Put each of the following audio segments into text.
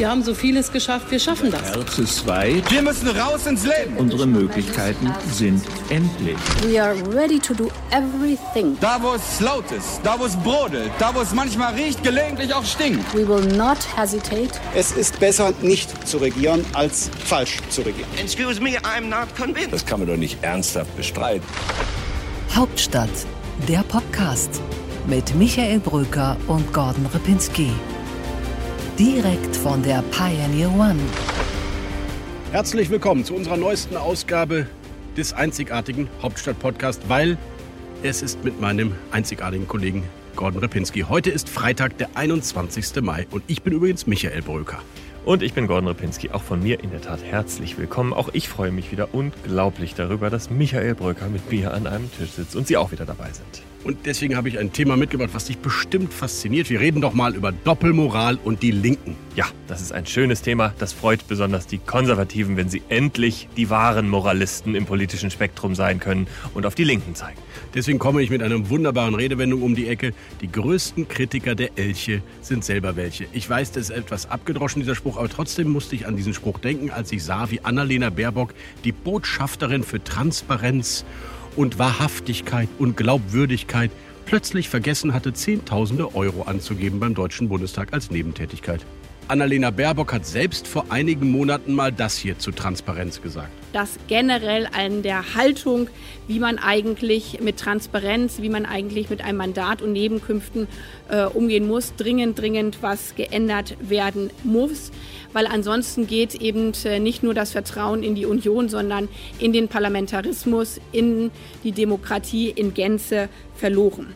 Wir haben so vieles geschafft, wir schaffen das. Herz weit. Wir müssen raus ins Leben. Unsere Möglichkeiten sind endlich. We are ready to do everything. Da, wo es laut ist, da, wo es brodelt, da, wo es manchmal riecht, gelegentlich auch stinkt. We will not hesitate. Es ist besser, nicht zu regieren, als falsch zu regieren. Excuse me, I'm not convinced. Das kann man doch nicht ernsthaft bestreiten. Hauptstadt, der Podcast mit Michael Bröker und Gordon Ripinski. Direkt von der Pioneer One. Herzlich willkommen zu unserer neuesten Ausgabe des einzigartigen Hauptstadt-Podcast, weil es ist mit meinem einzigartigen Kollegen Gordon Ripinski. Heute ist Freitag, der 21. Mai und ich bin übrigens Michael Bröker. Und ich bin Gordon Ripinski. Auch von mir in der Tat herzlich willkommen. Auch ich freue mich wieder unglaublich darüber, dass Michael Bröcker mit mir an einem Tisch sitzt und Sie auch wieder dabei sind. Und deswegen habe ich ein Thema mitgebracht, was dich bestimmt fasziniert. Wir reden doch mal über Doppelmoral und die Linken. Ja, das ist ein schönes Thema. Das freut besonders die Konservativen, wenn sie endlich die wahren Moralisten im politischen Spektrum sein können und auf die Linken zeigen. Deswegen komme ich mit einer wunderbaren Redewendung um die Ecke. Die größten Kritiker der Elche sind selber welche. Ich weiß, das ist etwas abgedroschen, dieser Spruch, aber trotzdem musste ich an diesen Spruch denken, als ich sah, wie Annalena Baerbock, die Botschafterin für Transparenz und Wahrhaftigkeit und Glaubwürdigkeit plötzlich vergessen hatte, Zehntausende Euro anzugeben beim Deutschen Bundestag als Nebentätigkeit. Annalena Baerbock hat selbst vor einigen Monaten mal das hier zu Transparenz gesagt. Dass generell an der Haltung, wie man eigentlich mit Transparenz, wie man eigentlich mit einem Mandat und Nebenkünften äh, umgehen muss, dringend, dringend was geändert werden muss. Weil ansonsten geht eben äh, nicht nur das Vertrauen in die Union, sondern in den Parlamentarismus, in die Demokratie in Gänze verloren.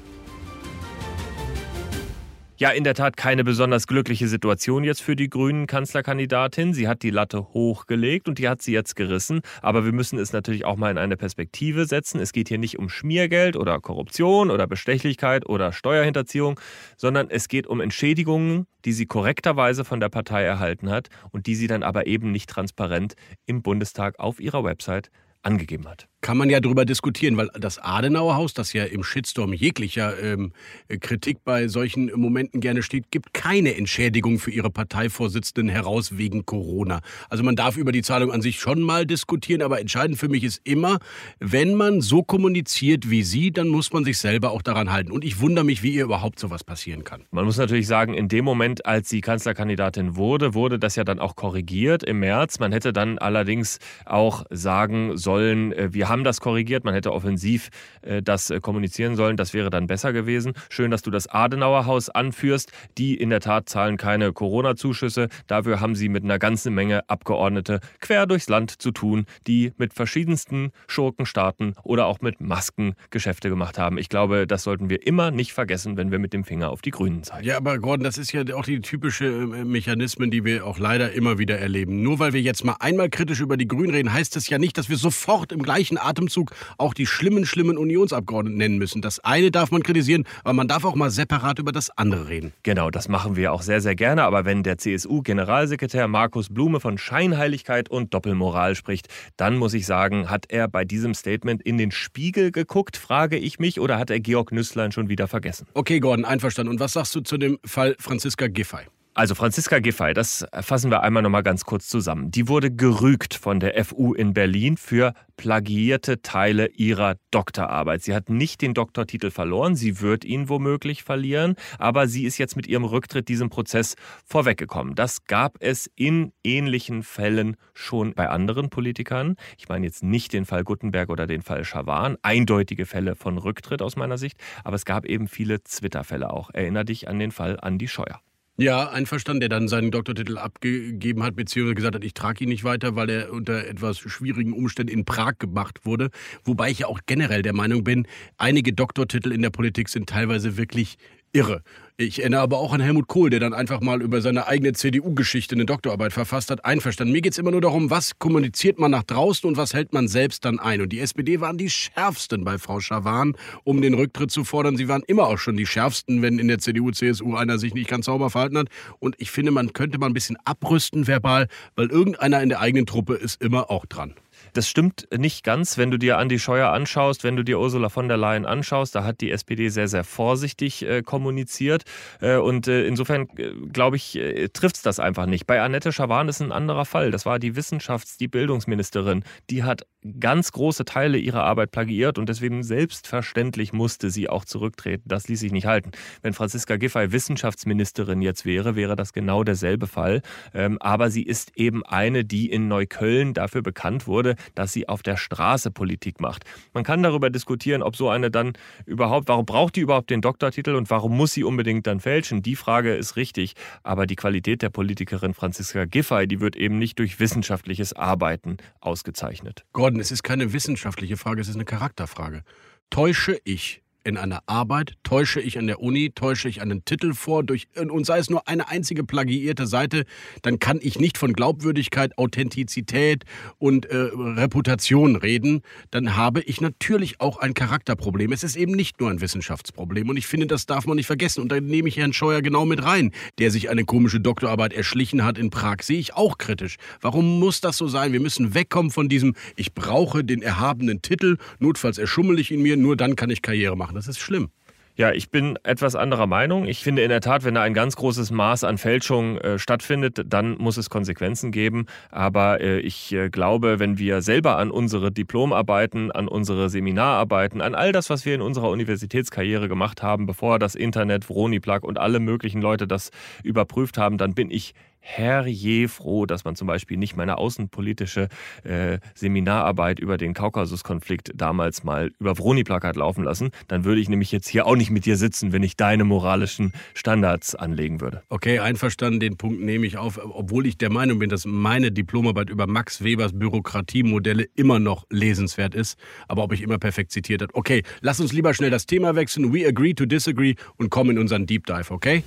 Ja, in der Tat keine besonders glückliche Situation jetzt für die grünen Kanzlerkandidatin. Sie hat die Latte hochgelegt und die hat sie jetzt gerissen. Aber wir müssen es natürlich auch mal in eine Perspektive setzen. Es geht hier nicht um Schmiergeld oder Korruption oder Bestechlichkeit oder Steuerhinterziehung, sondern es geht um Entschädigungen, die sie korrekterweise von der Partei erhalten hat und die sie dann aber eben nicht transparent im Bundestag auf ihrer Website angegeben hat kann man ja darüber diskutieren, weil das Adenauer Haus, das ja im Shitstorm jeglicher ähm, Kritik bei solchen Momenten gerne steht, gibt keine Entschädigung für ihre Parteivorsitzenden heraus wegen Corona. Also man darf über die Zahlung an sich schon mal diskutieren, aber entscheidend für mich ist immer, wenn man so kommuniziert wie Sie, dann muss man sich selber auch daran halten. Und ich wundere mich, wie ihr überhaupt sowas passieren kann. Man muss natürlich sagen, in dem Moment, als sie Kanzlerkandidatin wurde, wurde das ja dann auch korrigiert im März. Man hätte dann allerdings auch sagen sollen, äh, wir haben haben das korrigiert. Man hätte offensiv äh, das äh, kommunizieren sollen. Das wäre dann besser gewesen. Schön, dass du das Adenauer Haus anführst. Die in der Tat zahlen keine Corona-Zuschüsse. Dafür haben sie mit einer ganzen Menge Abgeordnete quer durchs Land zu tun, die mit verschiedensten Schurkenstaaten oder auch mit Masken Geschäfte gemacht haben. Ich glaube, das sollten wir immer nicht vergessen, wenn wir mit dem Finger auf die Grünen zeigen. Ja, aber Gordon, das ist ja auch die typische äh, Mechanismen, die wir auch leider immer wieder erleben. Nur weil wir jetzt mal einmal kritisch über die Grünen reden, heißt das ja nicht, dass wir sofort im gleichen Atemzug auch die schlimmen, schlimmen Unionsabgeordneten nennen müssen. Das eine darf man kritisieren, aber man darf auch mal separat über das andere reden. Genau, das machen wir auch sehr, sehr gerne. Aber wenn der CSU-Generalsekretär Markus Blume von Scheinheiligkeit und Doppelmoral spricht, dann muss ich sagen, hat er bei diesem Statement in den Spiegel geguckt, frage ich mich, oder hat er Georg Nüßlein schon wieder vergessen? Okay, Gordon, einverstanden. Und was sagst du zu dem Fall Franziska Giffey? Also Franziska Giffey, das fassen wir einmal noch mal ganz kurz zusammen. Die wurde gerügt von der FU in Berlin für plagiierte Teile ihrer Doktorarbeit. Sie hat nicht den Doktortitel verloren, sie wird ihn womöglich verlieren, aber sie ist jetzt mit ihrem Rücktritt diesem Prozess vorweggekommen. Das gab es in ähnlichen Fällen schon bei anderen Politikern. Ich meine jetzt nicht den Fall Guttenberg oder den Fall Schawan, eindeutige Fälle von Rücktritt aus meiner Sicht, aber es gab eben viele Twitter-Fälle auch. Erinner dich an den Fall Andi Scheuer. Ja, einverstanden, der dann seinen Doktortitel abgegeben hat, beziehungsweise gesagt hat, ich trage ihn nicht weiter, weil er unter etwas schwierigen Umständen in Prag gemacht wurde. Wobei ich ja auch generell der Meinung bin, einige Doktortitel in der Politik sind teilweise wirklich irre. Ich erinnere aber auch an Helmut Kohl, der dann einfach mal über seine eigene CDU-Geschichte eine Doktorarbeit verfasst hat. Einverstanden. Mir geht es immer nur darum, was kommuniziert man nach draußen und was hält man selbst dann ein. Und die SPD waren die schärfsten bei Frau Schawan, um den Rücktritt zu fordern. Sie waren immer auch schon die schärfsten, wenn in der CDU, CSU einer sich nicht ganz sauber verhalten hat. Und ich finde, man könnte mal ein bisschen abrüsten verbal, weil irgendeiner in der eigenen Truppe ist immer auch dran. Das stimmt nicht ganz, wenn du dir Andi Scheuer anschaust, wenn du dir Ursula von der Leyen anschaust. Da hat die SPD sehr, sehr vorsichtig äh, kommuniziert. Äh, und äh, insofern, äh, glaube ich, äh, trifft es das einfach nicht. Bei Annette Schawan ist ein anderer Fall. Das war die Wissenschafts-, die Bildungsministerin. Die hat ganz große Teile ihrer Arbeit plagiiert und deswegen selbstverständlich musste sie auch zurücktreten. Das ließ sich nicht halten. Wenn Franziska Giffey Wissenschaftsministerin jetzt wäre, wäre das genau derselbe Fall. Ähm, aber sie ist eben eine, die in Neukölln dafür bekannt wurde, dass sie auf der Straße Politik macht. Man kann darüber diskutieren, ob so eine dann überhaupt, warum braucht die überhaupt den Doktortitel und warum muss sie unbedingt dann fälschen? Die Frage ist richtig. Aber die Qualität der Politikerin Franziska Giffey, die wird eben nicht durch wissenschaftliches Arbeiten ausgezeichnet. Gordon, es ist keine wissenschaftliche Frage, es ist eine Charakterfrage. Täusche ich in einer Arbeit, täusche ich an der Uni, täusche ich einen Titel vor, durch, und sei es nur eine einzige plagiierte Seite, dann kann ich nicht von Glaubwürdigkeit, Authentizität und äh, Reputation reden. Dann habe ich natürlich auch ein Charakterproblem. Es ist eben nicht nur ein Wissenschaftsproblem. Und ich finde, das darf man nicht vergessen. Und da nehme ich Herrn Scheuer genau mit rein, der sich eine komische Doktorarbeit erschlichen hat in Prag. Sehe ich auch kritisch. Warum muss das so sein? Wir müssen wegkommen von diesem, ich brauche den erhabenen Titel, notfalls erschummel ich ihn mir, nur dann kann ich Karriere machen. Das ist schlimm. Ja, ich bin etwas anderer Meinung. Ich finde in der Tat, wenn da ein ganz großes Maß an Fälschung äh, stattfindet, dann muss es Konsequenzen geben. Aber äh, ich äh, glaube, wenn wir selber an unsere Diplomarbeiten, an unsere Seminararbeiten, an all das, was wir in unserer Universitätskarriere gemacht haben, bevor das Internet, Vroniplug und alle möglichen Leute das überprüft haben, dann bin ich herrje froh, dass man zum Beispiel nicht meine außenpolitische äh, Seminararbeit über den Kaukasuskonflikt damals mal über Vroni-Plakat laufen lassen. Dann würde ich nämlich jetzt hier auch nicht mit dir sitzen, wenn ich deine moralischen Standards anlegen würde. Okay, einverstanden, den Punkt nehme ich auf, obwohl ich der Meinung bin, dass meine Diplomarbeit über Max Webers Bürokratiemodelle immer noch lesenswert ist. Aber ob ich immer perfekt zitiert habe. Okay, lass uns lieber schnell das Thema wechseln. We agree to disagree und kommen in unseren Deep Dive, okay?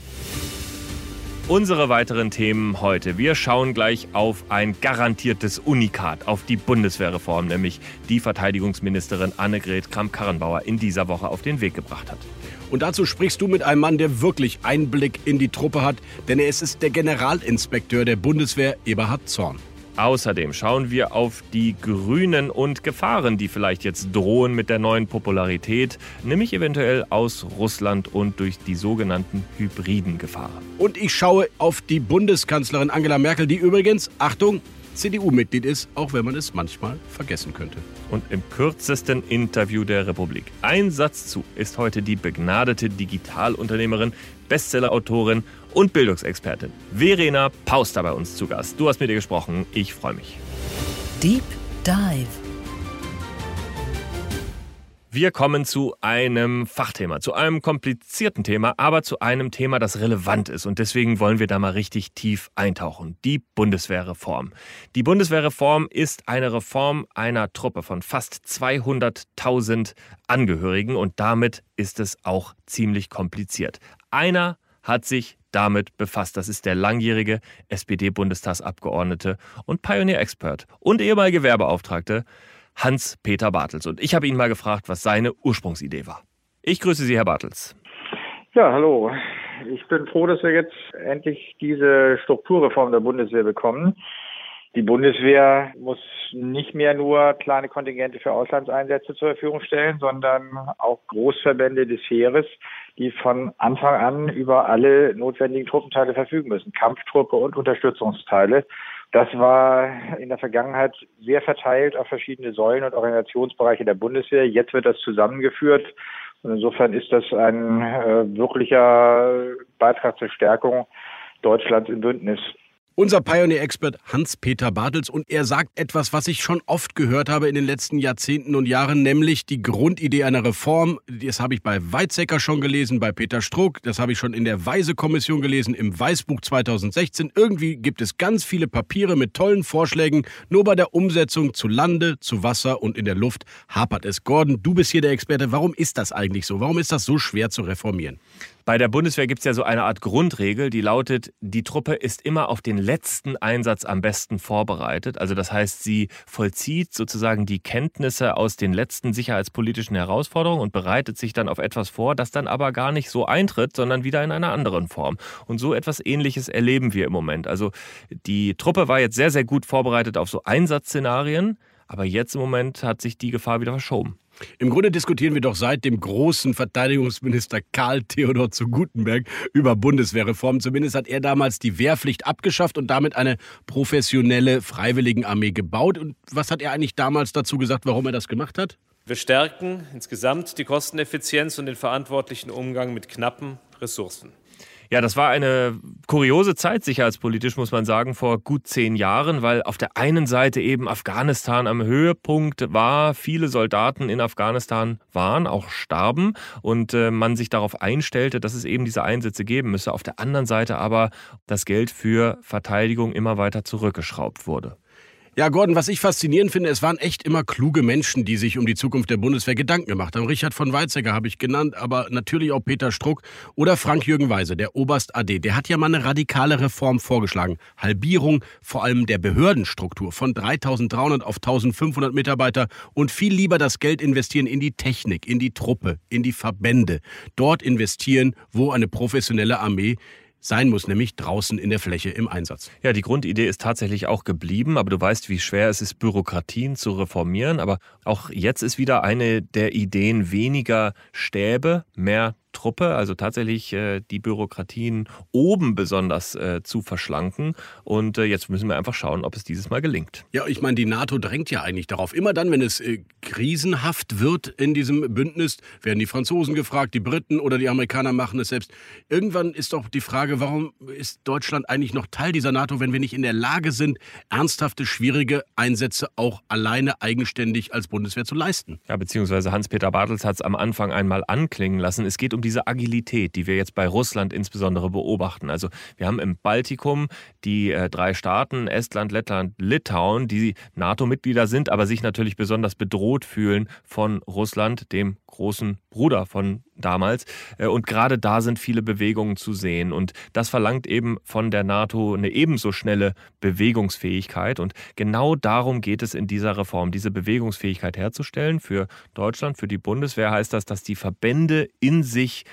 Unsere weiteren Themen heute. Wir schauen gleich auf ein garantiertes Unikat, auf die Bundeswehrreform, nämlich die Verteidigungsministerin Annegret Kramp-Karrenbauer in dieser Woche auf den Weg gebracht hat. Und dazu sprichst du mit einem Mann, der wirklich Einblick in die Truppe hat, denn er ist der Generalinspekteur der Bundeswehr, Eberhard Zorn. Außerdem schauen wir auf die Grünen und Gefahren, die vielleicht jetzt drohen mit der neuen Popularität, nämlich eventuell aus Russland und durch die sogenannten hybriden Gefahren. Und ich schaue auf die Bundeskanzlerin Angela Merkel, die übrigens, Achtung, CDU-Mitglied ist, auch wenn man es manchmal vergessen könnte. Und im kürzesten Interview der Republik. Ein Satz zu ist heute die begnadete Digitalunternehmerin, Bestsellerautorin und Bildungsexpertin Verena Pauster bei uns zu Gast. Du hast mit ihr gesprochen. Ich freue mich. Deep Dive. Wir kommen zu einem Fachthema, zu einem komplizierten Thema, aber zu einem Thema, das relevant ist. Und deswegen wollen wir da mal richtig tief eintauchen. Die Bundeswehrreform. Die Bundeswehrreform ist eine Reform einer Truppe von fast 200.000 Angehörigen und damit ist es auch ziemlich kompliziert. Einer hat sich damit befasst. Das ist der langjährige SPD-Bundestagsabgeordnete und Pioneer-Expert und ehemalige Werbeauftragte Hans-Peter Bartels. Und ich habe ihn mal gefragt, was seine Ursprungsidee war. Ich grüße Sie, Herr Bartels. Ja, hallo. Ich bin froh, dass wir jetzt endlich diese Strukturreform der Bundeswehr bekommen. Die Bundeswehr muss nicht mehr nur kleine Kontingente für Auslandseinsätze zur Verfügung stellen, sondern auch Großverbände des Heeres, die von Anfang an über alle notwendigen Truppenteile verfügen müssen, Kampftruppe und Unterstützungsteile. Das war in der Vergangenheit sehr verteilt auf verschiedene Säulen und Organisationsbereiche der Bundeswehr. Jetzt wird das zusammengeführt. Und insofern ist das ein äh, wirklicher Beitrag zur Stärkung Deutschlands im Bündnis. Unser Pioneer-Expert Hans-Peter Bartels und er sagt etwas, was ich schon oft gehört habe in den letzten Jahrzehnten und Jahren, nämlich die Grundidee einer Reform. Das habe ich bei Weizsäcker schon gelesen, bei Peter Struck, das habe ich schon in der Weise-Kommission gelesen, im Weißbuch 2016. Irgendwie gibt es ganz viele Papiere mit tollen Vorschlägen, nur bei der Umsetzung zu Lande, zu Wasser und in der Luft hapert es. Gordon, du bist hier der Experte. Warum ist das eigentlich so? Warum ist das so schwer zu reformieren? Bei der Bundeswehr gibt es ja so eine Art Grundregel, die lautet, die Truppe ist immer auf den letzten Einsatz am besten vorbereitet. Also das heißt, sie vollzieht sozusagen die Kenntnisse aus den letzten sicherheitspolitischen Herausforderungen und bereitet sich dann auf etwas vor, das dann aber gar nicht so eintritt, sondern wieder in einer anderen Form. Und so etwas Ähnliches erleben wir im Moment. Also die Truppe war jetzt sehr, sehr gut vorbereitet auf so Einsatzszenarien, Aber jetzt im Moment hat sich die Gefahr wieder verschoben. Im Grunde diskutieren wir doch seit dem großen Verteidigungsminister Karl Theodor zu Gutenberg über Bundeswehrreform. Zumindest hat er damals die Wehrpflicht abgeschafft und damit eine professionelle Freiwilligenarmee gebaut. Und was hat er eigentlich damals dazu gesagt, warum er das gemacht hat? Wir stärken insgesamt die Kosteneffizienz und den verantwortlichen Umgang mit knappen Ressourcen. Ja, das war eine kuriose Zeit sicherheitspolitisch, muss man sagen, vor gut zehn Jahren, weil auf der einen Seite eben Afghanistan am Höhepunkt war, viele Soldaten in Afghanistan waren, auch starben und äh, man sich darauf einstellte, dass es eben diese Einsätze geben müsse. Auf der anderen Seite aber das Geld für Verteidigung immer weiter zurückgeschraubt wurde. Ja, Gordon, was ich faszinierend finde, es waren echt immer kluge Menschen, die sich um die Zukunft der Bundeswehr Gedanken gemacht haben. Richard von Weizsäcker habe ich genannt, aber natürlich auch Peter Struck oder Frank-Jürgen Weise, der Oberst AD. Der hat ja mal eine radikale Reform vorgeschlagen. Halbierung vor allem der Behördenstruktur von 3300 auf 1500 Mitarbeiter und viel lieber das Geld investieren in die Technik, in die Truppe, in die Verbände. Dort investieren, wo eine professionelle Armee sein muss, nämlich draußen in der Fläche im Einsatz. Ja, die Grundidee ist tatsächlich auch geblieben, aber du weißt, wie schwer es ist, Bürokratien zu reformieren. Aber auch jetzt ist wieder eine der Ideen weniger Stäbe, mehr Truppe, also tatsächlich äh, die Bürokratien oben besonders äh, zu verschlanken. Und äh, jetzt müssen wir einfach schauen, ob es dieses Mal gelingt. Ja, ich meine, die NATO drängt ja eigentlich darauf. Immer dann, wenn es krisenhaft wird in diesem Bündnis, werden die Franzosen gefragt, die Briten oder die Amerikaner machen es selbst. Irgendwann ist doch die Frage, warum ist Deutschland eigentlich noch Teil dieser NATO, wenn wir nicht in der Lage sind, ernsthafte, schwierige Einsätze auch alleine eigenständig als Bundeswehr zu leisten? Ja, beziehungsweise Hans-Peter Bartels hat es am Anfang einmal anklingen lassen. Es geht um die diese Agilität, die wir jetzt bei Russland insbesondere beobachten. Also wir haben im Baltikum die äh, drei Staaten, Estland, Lettland, Litauen, die NATO-Mitglieder sind, aber sich natürlich besonders bedroht fühlen von Russland, dem großen Bruder von damals. Äh, und gerade da sind viele Bewegungen zu sehen. Und das verlangt eben von der NATO eine ebenso schnelle Bewegungsfähigkeit. Und genau darum geht es in dieser Reform, diese Bewegungsfähigkeit herzustellen. Für Deutschland, für die Bundeswehr heißt das, dass die Verbände in sich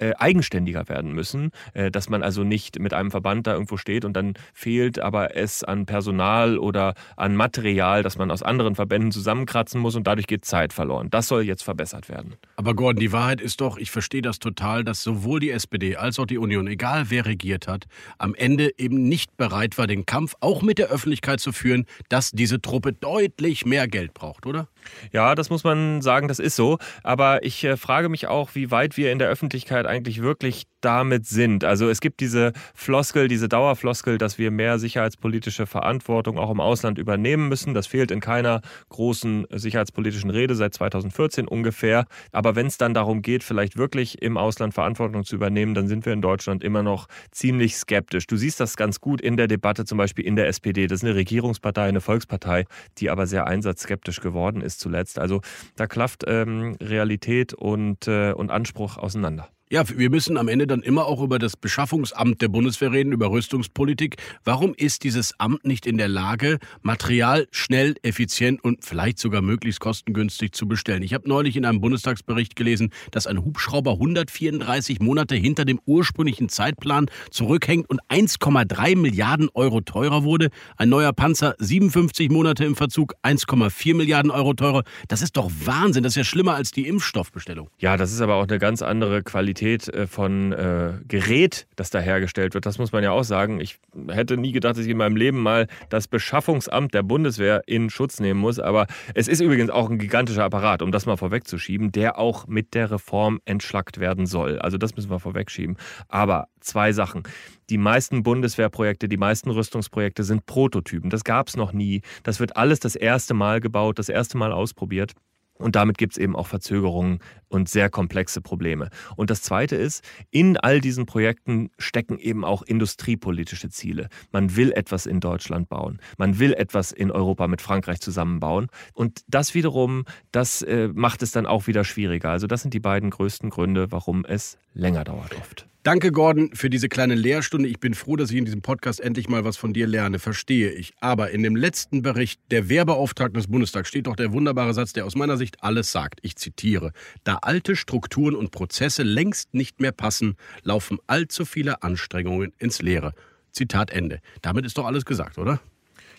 äh, eigenständiger werden müssen, äh, dass man also nicht mit einem Verband da irgendwo steht und dann fehlt aber es an Personal oder an Material, das man aus anderen Verbänden zusammenkratzen muss und dadurch geht Zeit verloren. Das soll jetzt verbessert werden. Aber Gordon, die Wahrheit ist doch, ich verstehe das total, dass sowohl die SPD als auch die Union, egal wer regiert hat, am Ende eben nicht bereit war, den Kampf auch mit der Öffentlichkeit zu führen, dass diese Truppe deutlich mehr Geld braucht, oder? Ja, das muss man sagen, das ist so. Aber ich äh, frage mich auch, wie weit wir in der Öffentlichkeit eigentlich wirklich damit sind. Also es gibt diese Floskel, diese Dauerfloskel, dass wir mehr sicherheitspolitische Verantwortung auch im Ausland übernehmen müssen. Das fehlt in keiner großen sicherheitspolitischen Rede seit 2014 ungefähr. Aber wenn es dann darum geht, vielleicht wirklich im Ausland Verantwortung zu übernehmen, dann sind wir in Deutschland immer noch ziemlich skeptisch. Du siehst das ganz gut in der Debatte, zum Beispiel in der SPD. Das ist eine Regierungspartei, eine Volkspartei, die aber sehr einsatzskeptisch geworden ist zuletzt. Also da klafft ähm, Realität und, äh, und Anspruch auseinander. Ja, wir müssen am Ende dann immer auch über das Beschaffungsamt der Bundeswehr reden, über Rüstungspolitik. Warum ist dieses Amt nicht in der Lage, Material schnell, effizient und vielleicht sogar möglichst kostengünstig zu bestellen? Ich habe neulich in einem Bundestagsbericht gelesen, dass ein Hubschrauber 134 Monate hinter dem ursprünglichen Zeitplan zurückhängt und 1,3 Milliarden Euro teurer wurde. Ein neuer Panzer 57 Monate im Verzug, 1,4 Milliarden Euro teurer. Das ist doch Wahnsinn. Das ist ja schlimmer als die Impfstoffbestellung. Ja, das ist aber auch eine ganz andere Qualität Qualität äh, von äh, Gerät, das da hergestellt wird. Das muss man ja auch sagen. Ich hätte nie gedacht, dass ich in meinem Leben mal das Beschaffungsamt der Bundeswehr in Schutz nehmen muss. Aber es ist übrigens auch ein gigantischer Apparat, um das mal vorwegzuschieben, der auch mit der Reform entschlackt werden soll. Also das müssen wir vorwegschieben. Aber zwei Sachen. Die meisten Bundeswehrprojekte, die meisten Rüstungsprojekte sind Prototypen. Das gab es noch nie. Das wird alles das erste Mal gebaut, das erste Mal ausprobiert. Und damit gibt es eben auch Verzögerungen und sehr komplexe Probleme. Und das Zweite ist, in all diesen Projekten stecken eben auch industriepolitische Ziele. Man will etwas in Deutschland bauen. Man will etwas in Europa mit Frankreich zusammenbauen. Und das wiederum, das äh, macht es dann auch wieder schwieriger. Also das sind die beiden größten Gründe, warum es länger dauert oft. Danke, Gordon, für diese kleine Lehrstunde. Ich bin froh, dass ich in diesem Podcast endlich mal was von dir lerne, verstehe ich. Aber in dem letzten Bericht der Wehrbeauftragten des Bundestags steht doch der wunderbare Satz, der aus meiner Sicht alles sagt. Ich zitiere. Da alte Strukturen und Prozesse längst nicht mehr passen, laufen allzu viele Anstrengungen ins Leere. Zitat Ende. Damit ist doch alles gesagt, oder?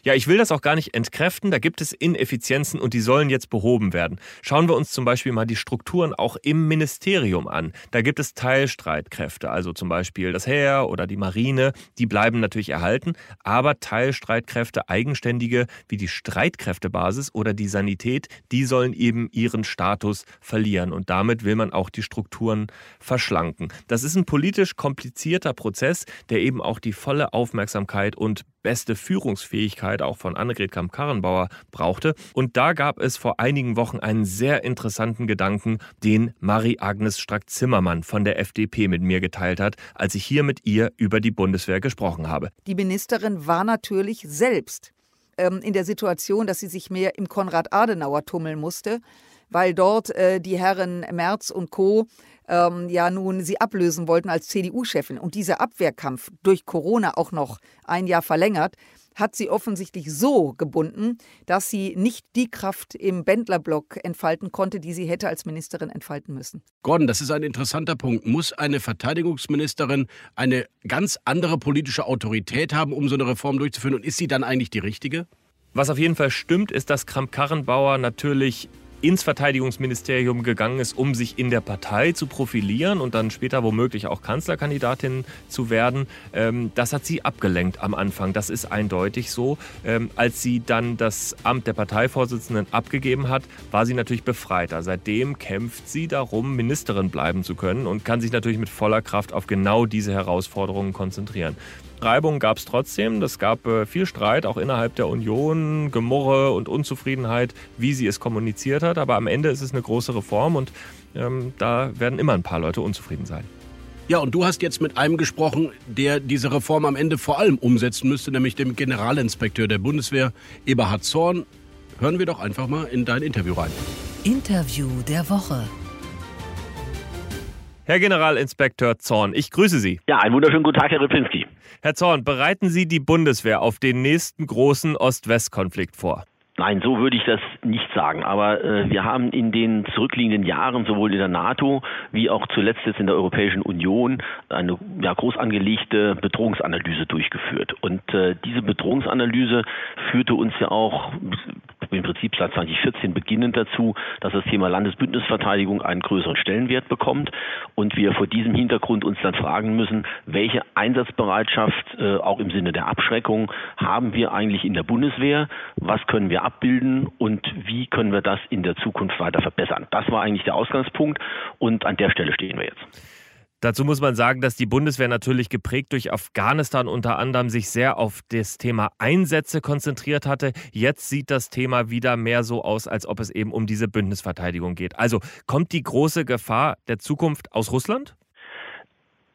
Ja, ich will das auch gar nicht entkräften. Da gibt es Ineffizienzen und die sollen jetzt behoben werden. Schauen wir uns zum Beispiel mal die Strukturen auch im Ministerium an. Da gibt es Teilstreitkräfte, also zum Beispiel das Heer oder die Marine. Die bleiben natürlich erhalten, aber Teilstreitkräfte, eigenständige wie die Streitkräftebasis oder die Sanität, die sollen eben ihren Status verlieren. Und damit will man auch die Strukturen verschlanken. Das ist ein politisch komplizierter Prozess, der eben auch die volle Aufmerksamkeit und beste Führungsfähigkeit auch von Annegret Kamp-Karrenbauer brauchte. Und da gab es vor einigen Wochen einen sehr interessanten Gedanken, den Marie-Agnes Strack-Zimmermann von der FDP mit mir geteilt hat, als ich hier mit ihr über die Bundeswehr gesprochen habe. Die Ministerin war natürlich selbst ähm, in der Situation, dass sie sich mehr im Konrad-Adenauer tummeln musste, weil dort äh, die Herren Merz und Co ähm, ja nun sie ablösen wollten als CDU-Chefin. Und dieser Abwehrkampf durch Corona auch noch ein Jahr verlängert, hat sie offensichtlich so gebunden, dass sie nicht die Kraft im Bändlerblock entfalten konnte, die sie hätte als Ministerin entfalten müssen. Gordon, das ist ein interessanter Punkt. Muss eine Verteidigungsministerin eine ganz andere politische Autorität haben, um so eine Reform durchzuführen? Und ist sie dann eigentlich die richtige? Was auf jeden Fall stimmt, ist, dass Kramp-Karrenbauer natürlich ins Verteidigungsministerium gegangen ist, um sich in der Partei zu profilieren und dann später womöglich auch Kanzlerkandidatin zu werden. Ähm, das hat sie abgelenkt am Anfang. Das ist eindeutig so. Ähm, als sie dann das Amt der Parteivorsitzenden abgegeben hat, war sie natürlich befreiter. Seitdem kämpft sie darum, Ministerin bleiben zu können und kann sich natürlich mit voller Kraft auf genau diese Herausforderungen konzentrieren. Reibung gab es trotzdem. Es gab äh, viel Streit, auch innerhalb der Union, Gemurre und Unzufriedenheit, wie sie es kommuniziert hat. Aber am Ende ist es eine große Reform und ähm, da werden immer ein paar Leute unzufrieden sein. Ja, und du hast jetzt mit einem gesprochen, der diese Reform am Ende vor allem umsetzen müsste, nämlich dem Generalinspekteur der Bundeswehr, Eberhard Zorn. Hören wir doch einfach mal in dein Interview rein. Interview der Woche. Herr Generalinspekteur Zorn, ich grüße Sie. Ja, einen wunderschönen guten Tag, Herr Ripinski. Herr Zorn, bereiten Sie die Bundeswehr auf den nächsten großen Ost-West-Konflikt vor? Nein, so würde ich das nicht sagen. Aber äh, wir haben in den zurückliegenden Jahren sowohl in der NATO wie auch zuletzt jetzt in der Europäischen Union eine ja, groß angelegte Bedrohungsanalyse durchgeführt. Und äh, diese Bedrohungsanalyse führte uns ja auch im Prinzip seit 2014 beginnend dazu, dass das Thema Landesbündnisverteidigung einen größeren Stellenwert bekommt und wir vor diesem Hintergrund uns dann fragen müssen, welche Einsatzbereitschaft äh, auch im Sinne der Abschreckung haben wir eigentlich in der Bundeswehr, was können wir abbilden und wie können wir das in der Zukunft weiter verbessern. Das war eigentlich der Ausgangspunkt und an der Stelle stehen wir jetzt. Dazu muss man sagen, dass die Bundeswehr natürlich geprägt durch Afghanistan unter anderem sich sehr auf das Thema Einsätze konzentriert hatte. Jetzt sieht das Thema wieder mehr so aus, als ob es eben um diese Bündnisverteidigung geht. Also kommt die große Gefahr der Zukunft aus Russland?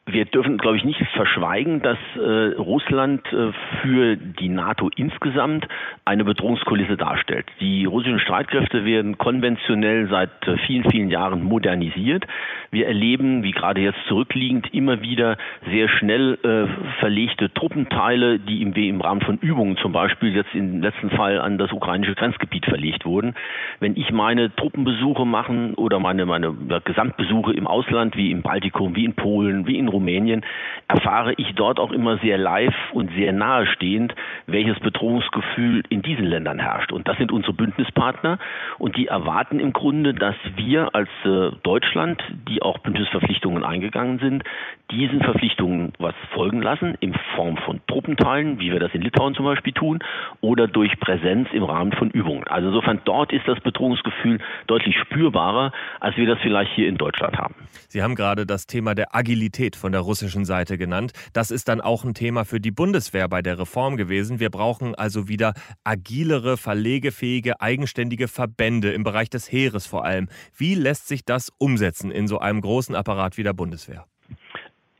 Wir dürfen, glaube ich, nicht verschweigen, dass äh, Russland äh, für die NATO insgesamt eine Bedrohungskulisse darstellt. Die russischen Streitkräfte werden konventionell seit äh, vielen, vielen Jahren modernisiert. Wir erleben, wie gerade jetzt zurückliegend, immer wieder sehr schnell äh, verlegte Truppenteile, die im, im Rahmen von Übungen zum Beispiel jetzt im letzten Fall an das ukrainische Grenzgebiet verlegt wurden. Wenn ich meine Truppenbesuche machen oder meine, meine ja, Gesamtbesuche im Ausland, wie im Baltikum, wie in Polen, wie in Rumänien, erfahre ich dort auch immer sehr live und sehr nahestehend, welches Bedrohungsgefühl in diesen Ländern herrscht. Und das sind unsere Bündnispartner und die erwarten im Grunde, dass wir als äh, Deutschland, die auch Bündnisverpflichtungen eingegangen sind, diesen Verpflichtungen was folgen lassen in Form von Truppenteilen, wie wir das in Litauen zum Beispiel tun, oder durch Präsenz im Rahmen von Übungen. Also insofern dort ist das Bedrohungsgefühl deutlich spürbarer, als wir das vielleicht hier in Deutschland haben. Sie haben gerade das Thema der Agilität von der russischen Seite genannt. Das ist dann auch ein Thema für die Bundeswehr bei der Reform gewesen. Wir brauchen also wieder agilere, verlegefähige, eigenständige Verbände im Bereich des Heeres vor allem. Wie lässt sich das umsetzen in so einem großen Apparat wie der Bundeswehr?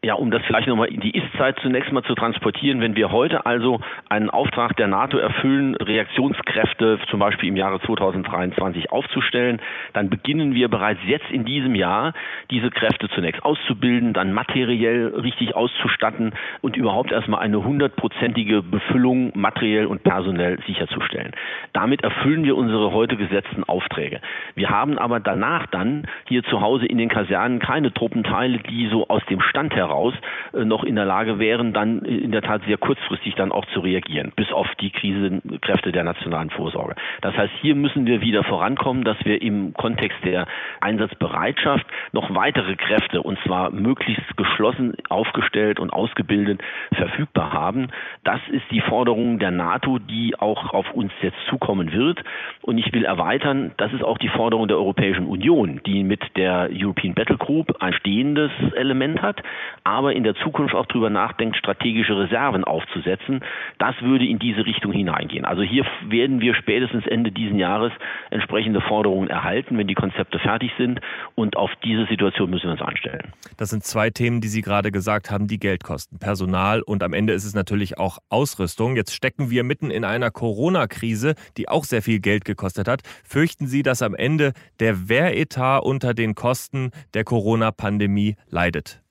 Ja, um das vielleicht nochmal in die Ist-Zeit zunächst mal zu transportieren, wenn wir heute also einen Auftrag der NATO erfüllen, Reaktionskräfte zum Beispiel im Jahre 2023 aufzustellen, dann beginnen wir bereits jetzt in diesem Jahr diese Kräfte zunächst auszubilden, dann materiell richtig auszustatten und überhaupt erstmal eine hundertprozentige Befüllung materiell und personell sicherzustellen. Damit erfüllen wir unsere heute gesetzten Aufträge. Wir haben aber danach dann hier zu Hause in den Kasernen keine Truppenteile, die so aus dem Stand heraus äh, noch in der Lage wären, dann in der Tat sehr kurzfristig dann auch zu reagieren reagieren, bis auf die Krisenkräfte der nationalen Vorsorge. Das heißt, hier müssen wir wieder vorankommen, dass wir im Kontext der Einsatzbereitschaft noch weitere Kräfte, und zwar möglichst geschlossen aufgestellt und ausgebildet, verfügbar haben. Das ist die Forderung der NATO, die auch auf uns jetzt zukommen wird. Und ich will erweitern, das ist auch die Forderung der Europäischen Union, die mit der European Battle Group ein stehendes Element hat, aber in der Zukunft auch darüber nachdenkt, strategische Reserven aufzusetzen. Das würde in diese Richtung hineingehen. Also hier werden wir spätestens Ende dieses Jahres entsprechende Forderungen erhalten, wenn die Konzepte fertig sind. Und auf diese Situation müssen wir uns anstellen. Das sind zwei Themen, die Sie gerade gesagt haben, die Geld kosten. Personal und am Ende ist es natürlich auch Ausrüstung. Jetzt stecken wir mitten in einer Corona-Krise, die auch sehr viel Geld gekostet hat. Fürchten Sie, dass am Ende der Wehretat unter den Kosten der Corona-Pandemie leidet?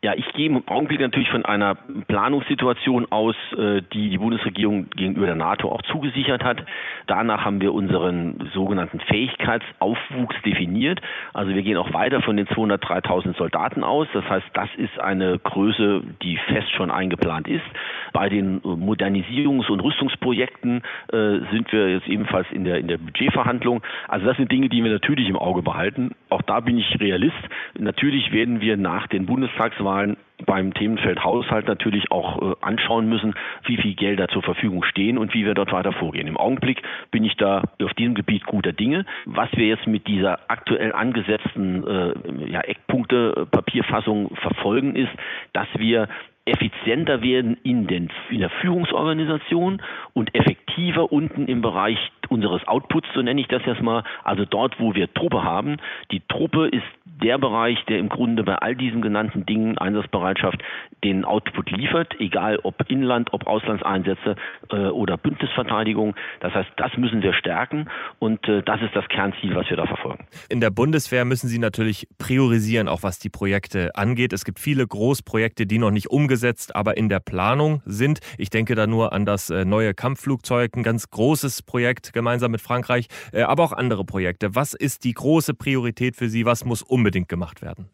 Ja, ich gehe im Augenblick natürlich von einer Planungssituation aus, äh, die die Bundesregierung gegenüber der NATO auch zugesichert hat. Danach haben wir unseren sogenannten Fähigkeitsaufwuchs definiert. Also wir gehen auch weiter von den 203.000 Soldaten aus. Das heißt, das ist eine Größe, die fest schon eingeplant ist. Bei den Modernisierungs- und Rüstungsprojekten äh, sind wir jetzt ebenfalls in der, in der Budgetverhandlung. Also das sind Dinge, die wir natürlich im Auge behalten. Auch da bin ich Realist. Natürlich werden wir nach den Bundestagswahlen Bundestagswahlen beim Themenfeld Haushalt natürlich auch äh, anschauen müssen, wie viel Gelder zur Verfügung stehen und wie wir dort weiter vorgehen. Im Augenblick bin ich da auf diesem Gebiet guter Dinge. Was wir jetzt mit dieser aktuell angesetzten äh, ja, Eckpunkte Papierfassung verfolgen, ist, dass wir effizienter werden in, den, in der Führungsorganisation und effektiver unten im Bereich unseres Outputs, so nenne ich das jetzt mal, also dort, wo wir Truppe haben. Die Truppe ist der Bereich, der im Grunde bei all diesen genannten Dingen, Einsatzbereitschaft, den Output liefert, egal ob Inland, ob Auslandseinsätze äh, oder Bündnisverteidigung. Das heißt, das müssen wir stärken und äh, das ist das Kernziel, was wir da verfolgen. In der Bundeswehr müssen Sie natürlich priorisieren, auch was die Projekte angeht. Es gibt viele Großprojekte, die noch nicht umgesetzt, aber in der Planung sind. Ich denke da nur an das äh, neue Kampfflugzeug, ein ganz großes Projekt gemeinsam mit Frankreich, äh, aber auch andere Projekte. Was ist die große Priorität für Sie? Was muss unbedingt gemacht werden?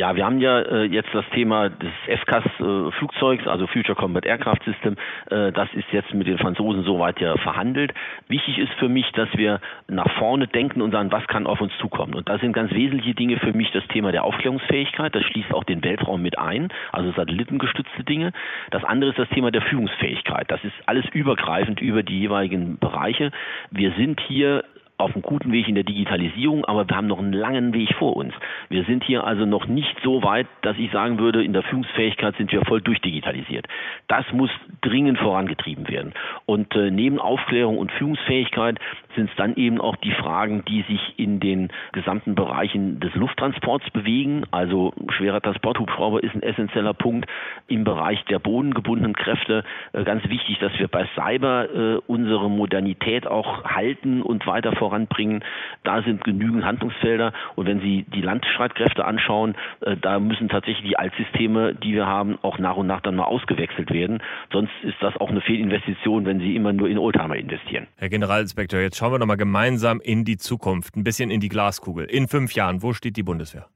Ja, wir haben ja äh, jetzt das Thema des FCAS-Flugzeugs, äh, also Future Combat Aircraft System. Äh, das ist jetzt mit den Franzosen soweit ja verhandelt. Wichtig ist für mich, dass wir nach vorne denken und sagen, was kann auf uns zukommen. Und da sind ganz wesentliche Dinge für mich das Thema der Aufklärungsfähigkeit. Das schließt auch den Weltraum mit ein, also satellitengestützte Dinge. Das andere ist das Thema der Führungsfähigkeit. Das ist alles übergreifend über die jeweiligen Bereiche. Wir sind hier auf einem guten Weg in der Digitalisierung, aber wir haben noch einen langen Weg vor uns. Wir sind hier also noch nicht so weit, dass ich sagen würde, in der Führungsfähigkeit sind wir voll durchdigitalisiert. Das muss dringend vorangetrieben werden. Und äh, neben Aufklärung und Führungsfähigkeit sind es dann eben auch die Fragen, die sich in den gesamten Bereichen des Lufttransports bewegen. Also schwerer Transporthubschrauber ist ein essentieller Punkt im Bereich der bodengebundenen Kräfte. Äh, ganz wichtig, dass wir bei Cyber äh, unsere Modernität auch halten und weiter voran voranbringen. Da sind genügend Handlungsfelder. Und wenn Sie die Landstreitkräfte anschauen, äh, da müssen tatsächlich die Altsysteme, die wir haben, auch nach und nach dann mal ausgewechselt werden. Sonst ist das auch eine Fehlinvestition, wenn Sie immer nur in Oldtimer investieren. Herr Generalinspektor, jetzt schauen wir nochmal gemeinsam in die Zukunft, ein bisschen in die Glaskugel. In fünf Jahren, wo steht die Bundeswehr?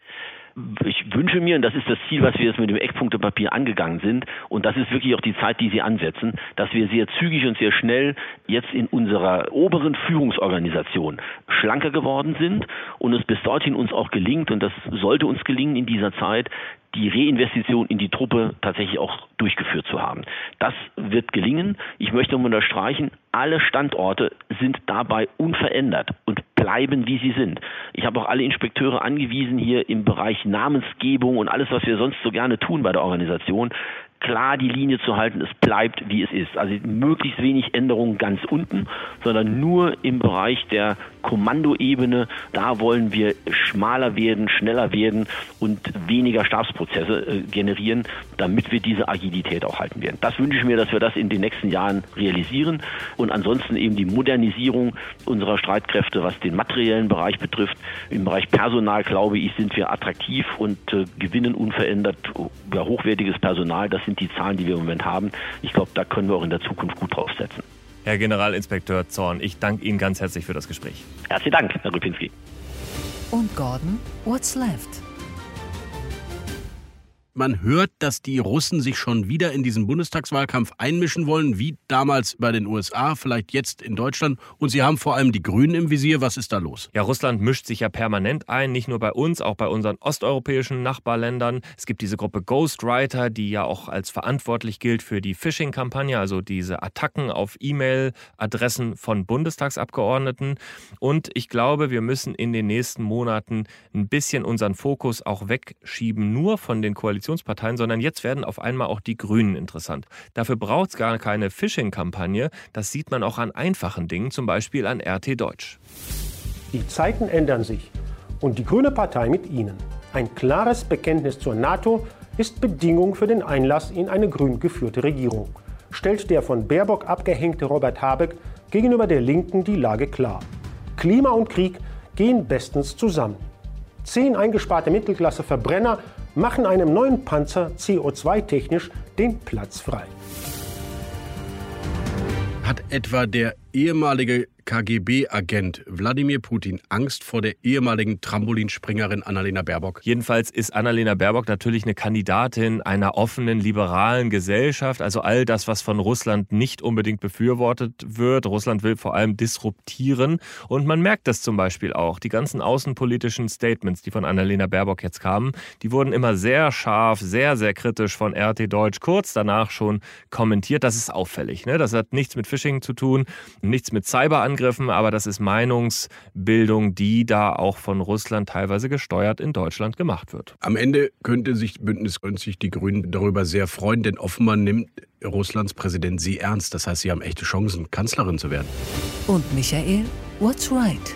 Ich wünsche mir, und das ist das Ziel, was wir jetzt mit dem Eckpunktepapier angegangen sind, und das ist wirklich auch die Zeit, die Sie ansetzen, dass wir sehr zügig und sehr schnell jetzt in unserer oberen Führungsorganisation schlanker geworden sind und es bis dorthin uns auch gelingt, und das sollte uns gelingen in dieser Zeit, die Reinvestition in die Truppe tatsächlich auch durchgeführt zu haben. Das wird gelingen. Ich möchte unterstreichen, alle Standorte sind dabei unverändert und bleiben, wie sie sind. Ich habe auch alle Inspekteure angewiesen, hier im Bereich Namensgebung und alles, was wir sonst so gerne tun bei der Organisation, klar die Linie zu halten, es bleibt wie es ist. Also möglichst wenig Änderungen ganz unten, sondern nur im Bereich der Kommandoebene. Da wollen wir schmaler werden, schneller werden und weniger Stabsprozesse äh, generieren, damit wir diese Agilität auch halten werden. Das wünsche ich mir, dass wir das in den nächsten Jahren realisieren und ansonsten eben die Modernisierung unserer Streitkräfte, was den materiellen Bereich betrifft. Im Bereich Personal, glaube ich, sind wir attraktiv und äh, gewinnen unverändert ja, hochwertiges Personal. Das sind sind die Zahlen, die wir im Moment haben. Ich glaube, da können wir auch in der Zukunft gut draufsetzen. Herr Generalinspekteur Zorn, ich danke Ihnen ganz herzlich für das Gespräch. Herzlichen Dank, Herr Rupinski. Und Gordon, what's left? Man hört, dass die Russen sich schon wieder in diesen Bundestagswahlkampf einmischen wollen, wie damals bei den USA, vielleicht jetzt in Deutschland. Und sie haben vor allem die Grünen im Visier. Was ist da los? Ja, Russland mischt sich ja permanent ein, nicht nur bei uns, auch bei unseren osteuropäischen Nachbarländern. Es gibt diese Gruppe Ghostwriter, die ja auch als verantwortlich gilt für die Phishing-Kampagne, also diese Attacken auf E-Mail-Adressen von Bundestagsabgeordneten. Und ich glaube, wir müssen in den nächsten Monaten ein bisschen unseren Fokus auch wegschieben, nur von den Koalitionsparteien, sondern jetzt werden auf einmal auch die Grünen interessant. Dafür braucht es gar keine Phishing-Kampagne. Das sieht man auch an einfachen Dingen, zum Beispiel an RT Deutsch. Die Zeiten ändern sich und die Grüne Partei mit ihnen. Ein klares Bekenntnis zur NATO ist Bedingung für den Einlass in eine grün geführte Regierung. Stellt der von Baerbock abgehängte Robert Habeck gegenüber der Linken die Lage klar. Klima und Krieg gehen bestens zusammen. Zehn eingesparte Mittelklasse-Verbrenner machen einem neuen Panzer CO2-technisch den Platz frei. Hat etwa der ehemalige KGB-Agent Wladimir Putin Angst vor der ehemaligen Trampolinspringerin Annalena Baerbock? Jedenfalls ist Annalena Baerbock natürlich eine Kandidatin einer offenen, liberalen Gesellschaft. Also all das, was von Russland nicht unbedingt befürwortet wird. Russland will vor allem disruptieren. Und man merkt das zum Beispiel auch. Die ganzen außenpolitischen Statements, die von Annalena Baerbock jetzt kamen, die wurden immer sehr scharf, sehr, sehr kritisch von RT Deutsch kurz danach schon kommentiert. Das ist auffällig. Ne? Das hat nichts mit Phishing zu tun, nichts mit Cyberangriffen, aber das ist Meinungsbildung, die da auch von Russland teilweise gesteuert in Deutschland gemacht wird. Am Ende könnte sich Bündnis und sich die Grünen darüber sehr freuen, denn offenbar nimmt Russlands Präsident sie ernst. Das heißt, sie haben echte Chancen, Kanzlerin zu werden. Und Michael, what's right?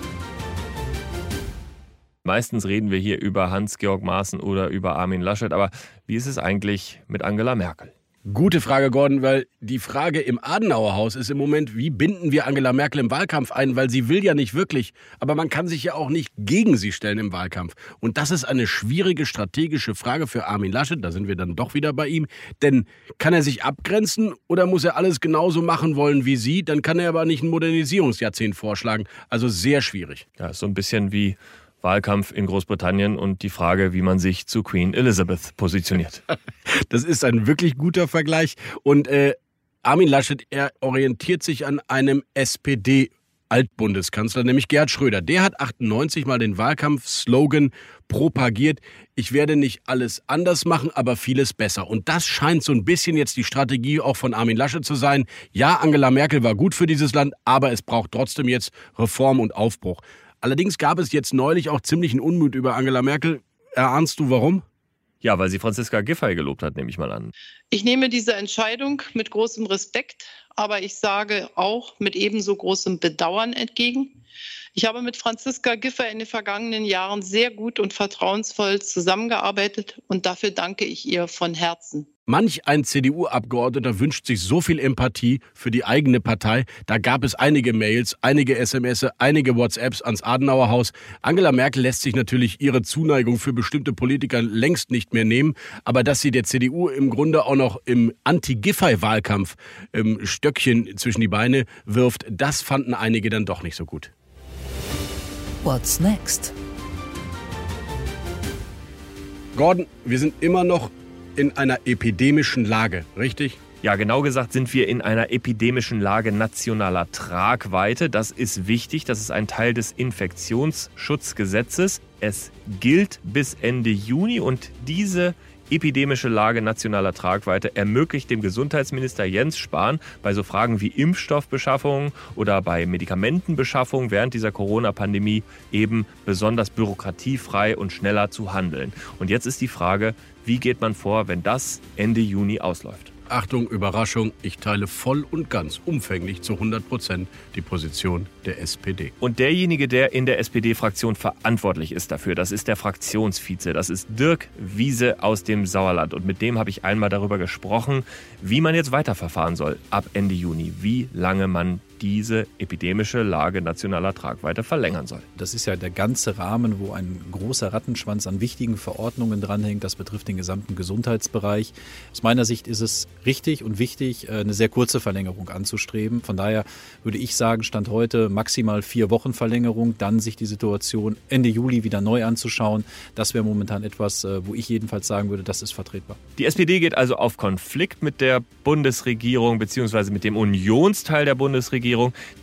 Meistens reden wir hier über Hans-Georg Maaßen oder über Armin Laschet, aber wie ist es eigentlich mit Angela Merkel? Gute Frage, Gordon, weil die Frage im Adenauer Haus ist im Moment, wie binden wir Angela Merkel im Wahlkampf ein, weil sie will ja nicht wirklich, aber man kann sich ja auch nicht gegen sie stellen im Wahlkampf. Und das ist eine schwierige strategische Frage für Armin Laschet, da sind wir dann doch wieder bei ihm, denn kann er sich abgrenzen oder muss er alles genauso machen wollen wie sie, dann kann er aber nicht ein Modernisierungsjahrzehnt vorschlagen, also sehr schwierig. Ja, so ein bisschen wie Wahlkampf in Großbritannien und die Frage, wie man sich zu Queen Elizabeth positioniert. Das ist ein wirklich guter Vergleich. Und äh, Armin Laschet, er orientiert sich an einem SPD. Altbundeskanzler, nämlich Gerhard Schröder. Der hat 98 mal den Wahlkampfslogan propagiert, ich werde nicht alles anders machen, aber vieles besser. Und das scheint so ein bisschen jetzt die Strategie auch von Armin Laschet zu sein. Ja, Angela Merkel war gut für dieses Land, aber es braucht trotzdem jetzt Reform und Aufbruch. Allerdings gab es jetzt neulich auch ziemlichen Unmut über Angela Merkel. Erahnst du warum? Ja, weil sie Franziska Giffey gelobt hat, nehme ich mal an. Ich nehme diese Entscheidung mit großem Respekt, aber ich sage auch mit ebenso großem Bedauern entgegen. Ich habe mit Franziska Giffey in den vergangenen Jahren sehr gut und vertrauensvoll zusammengearbeitet und dafür danke ich ihr von Herzen. Manch ein CDU-Abgeordneter wünscht sich so viel Empathie für die eigene Partei. Da gab es einige Mails, einige SMS, einige WhatsApps ans Adenauer Haus. Angela Merkel lässt sich natürlich ihre Zuneigung für bestimmte Politiker längst nicht mehr nehmen. Aber dass sie der CDU im Grunde auch noch im Anti-Giffey-Wahlkampf ähm, Stöckchen zwischen die Beine wirft, das fanden einige dann doch nicht so gut. What's next? Gordon, wir sind immer noch in einer epidemischen Lage, richtig? Ja, genau gesagt sind wir in einer epidemischen Lage nationaler Tragweite. Das ist wichtig. Das ist ein Teil des Infektionsschutzgesetzes. Es gilt bis Ende Juni und diese epidemische Lage nationaler Tragweite ermöglicht dem Gesundheitsminister Jens Spahn bei so Fragen wie Impfstoffbeschaffung oder bei Medikamentenbeschaffung während dieser Corona-Pandemie eben besonders bürokratiefrei und schneller zu handeln. Und jetzt ist die Frage, wie geht man vor, wenn das Ende Juni ausläuft? Achtung, Überraschung, ich teile voll und ganz umfänglich zu 100 Prozent die Position der SPD. Und derjenige, der in der SPD-Fraktion verantwortlich ist dafür, das ist der Fraktionsvize, das ist Dirk Wiese aus dem Sauerland. Und mit dem habe ich einmal darüber gesprochen, wie man jetzt weiterverfahren soll ab Ende Juni, wie lange man diese epidemische Lage nationaler Tragweite verlängern soll. Das ist ja der ganze Rahmen, wo ein großer Rattenschwanz an wichtigen Verordnungen dranhängt. Das betrifft den gesamten Gesundheitsbereich. Aus meiner Sicht ist es richtig und wichtig, äh, eine sehr kurze Verlängerung anzustreben. Von daher würde ich sagen, Stand heute maximal vier Wochen Verlängerung, dann sich die Situation Ende Juli wieder neu anzuschauen. Das wäre momentan etwas, äh, wo ich jedenfalls sagen würde, das ist vertretbar. Die SPD geht also auf Konflikt mit der Bundesregierung bzw. mit dem Unionsteil der Bundesregierung,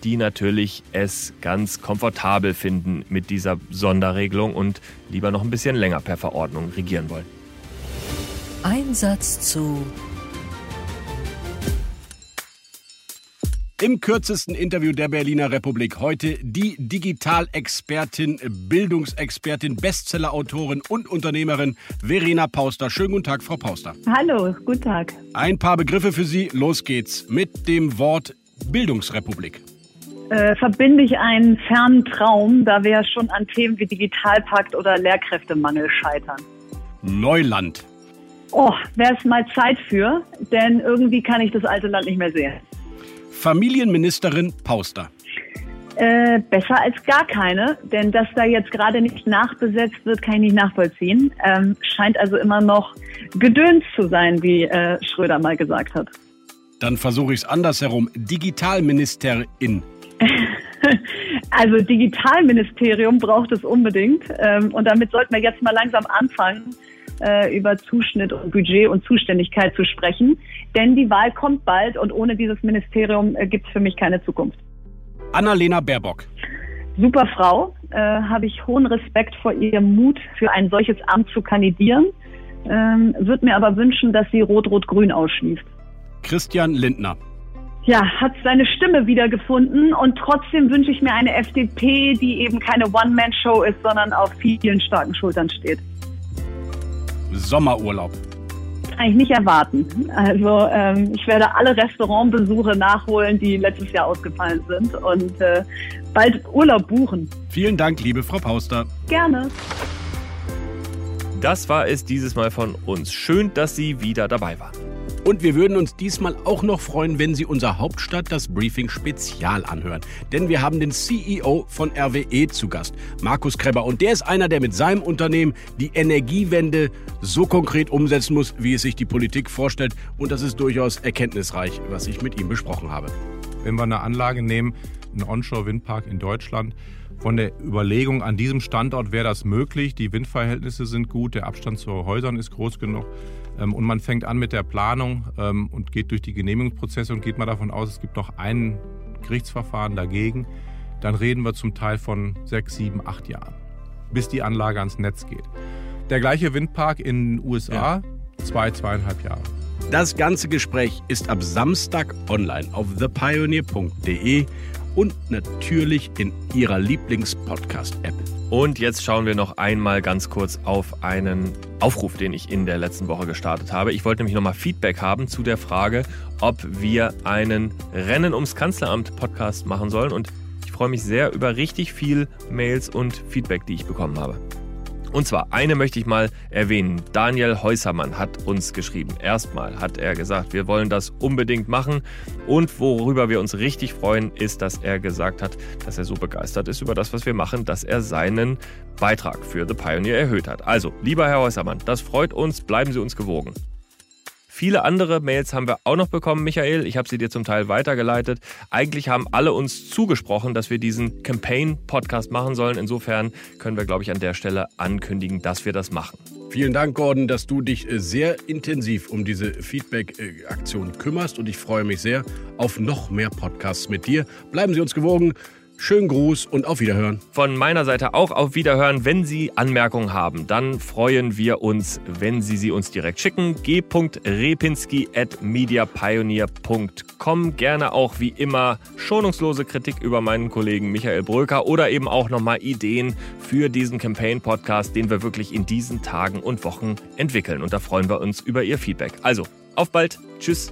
die natürlich es ganz komfortabel finden mit dieser Sonderregelung und lieber noch ein bisschen länger per Verordnung regieren wollen. Einsatz zu Im kürzesten Interview der Berliner Republik heute die Digitalexpertin, Bildungsexpertin, Bestsellerautorin und Unternehmerin Verena Pauster. Schönen guten Tag, Frau Pauster. Hallo, guten Tag. Ein paar Begriffe für Sie. Los geht's mit dem Wort Bildungsrepublik. Äh, verbinde ich einen fernen Traum, da wir schon an Themen wie Digitalpakt oder Lehrkräftemangel scheitern. Neuland. Oh, wäre es mal Zeit für, denn irgendwie kann ich das alte Land nicht mehr sehen. Familienministerin Pauster. Äh, besser als gar keine, denn dass da jetzt gerade nicht nachbesetzt wird, kann ich nicht nachvollziehen. Ähm, scheint also immer noch Gedöns zu sein, wie äh, Schröder mal gesagt hat. Dann versuche ich es andersherum. Digitalministerin. also Digitalministerium braucht es unbedingt. Ähm, und damit sollten wir jetzt mal langsam anfangen, äh, über Zuschnitt und Budget und Zuständigkeit zu sprechen. Denn die Wahl kommt bald und ohne dieses Ministerium äh, gibt es für mich keine Zukunft. Annalena Baerbock. Super Frau, äh, habe ich hohen Respekt vor ihrem Mut, für ein solches Amt zu kandidieren. Ähm, Würde mir aber wünschen, dass sie Rot-Rot-Grün ausschließt. Christian Lindner. Ja, hat seine Stimme wiedergefunden und trotzdem wünsche ich mir eine FDP, die eben keine One-Man-Show ist, sondern auf vielen starken Schultern steht. Sommerurlaub? Eigentlich nicht erwarten. Also ähm, ich werde alle Restaurantbesuche nachholen, die letztes Jahr ausgefallen sind und äh, bald Urlaub buchen. Vielen Dank, liebe Frau Pauster. Gerne. Das war es dieses Mal von uns. Schön, dass Sie wieder dabei waren. Und wir würden uns diesmal auch noch freuen, wenn Sie unser Hauptstadt das Briefing Spezial anhören. Denn wir haben den CEO von RWE zu Gast, Markus Kreber. Und der ist einer, der mit seinem Unternehmen die Energiewende so konkret umsetzen muss, wie es sich die Politik vorstellt. Und das ist durchaus erkenntnisreich, was ich mit ihm besprochen habe. Wenn wir eine Anlage nehmen, einen Onshore-Windpark in Deutschland, von der Überlegung, an diesem Standort wäre das möglich, die Windverhältnisse sind gut, der Abstand zu Häusern ist groß genug, und man fängt an mit der Planung ähm, und geht durch die Genehmigungsprozesse und geht mal davon aus, es gibt noch ein Gerichtsverfahren dagegen. Dann reden wir zum Teil von sechs, sieben, acht Jahren, bis die Anlage ans Netz geht. Der gleiche Windpark in den USA, ja. zwei, zweieinhalb Jahre. Das ganze Gespräch ist ab Samstag online auf thepioneer.de und natürlich in Ihrer Lieblings-Podcast-App. Und jetzt schauen wir noch einmal ganz kurz auf einen Aufruf, den ich in der letzten Woche gestartet habe. Ich wollte nämlich nochmal Feedback haben zu der Frage, ob wir einen Rennen ums Kanzleramt Podcast machen sollen. Und ich freue mich sehr über richtig viel Mails und Feedback, die ich bekommen habe. Und zwar eine möchte ich mal erwähnen. Daniel Häusermann hat uns geschrieben. Erstmal hat er gesagt, wir wollen das unbedingt machen. Und worüber wir uns richtig freuen, ist, dass er gesagt hat, dass er so begeistert ist über das, was wir machen, dass er seinen Beitrag für The Pioneer erhöht hat. Also, lieber Herr Häusermann, das freut uns. Bleiben Sie uns gewogen. Viele andere Mails haben wir auch noch bekommen, Michael. Ich habe sie dir zum Teil weitergeleitet. Eigentlich haben alle uns zugesprochen, dass wir diesen Campaign-Podcast machen sollen. Insofern können wir, glaube ich, an der Stelle ankündigen, dass wir das machen. Vielen Dank, Gordon, dass du dich äh, sehr intensiv um diese Feedback-Aktion kümmerst. Und ich freue mich sehr auf noch mehr Podcasts mit dir. Bleiben Sie uns gewogen. Schönen Gruß und auf Wiederhören. Von meiner Seite auch auf Wiederhören. Wenn Sie Anmerkungen haben, dann freuen wir uns, wenn Sie sie uns direkt schicken. g.repinski at mediapioneer.com. Gerne auch wie immer schonungslose Kritik über meinen Kollegen Michael Bröker oder eben auch nochmal Ideen für diesen Campaign-Podcast, den wir wirklich in diesen Tagen und Wochen entwickeln. Und da freuen wir uns über Ihr Feedback. Also, auf bald. Tschüss.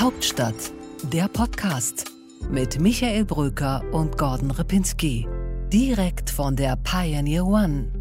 Hauptstadt, der Podcast mit Michael Bröker und Gordon Ripinski. Direkt von der Pioneer One.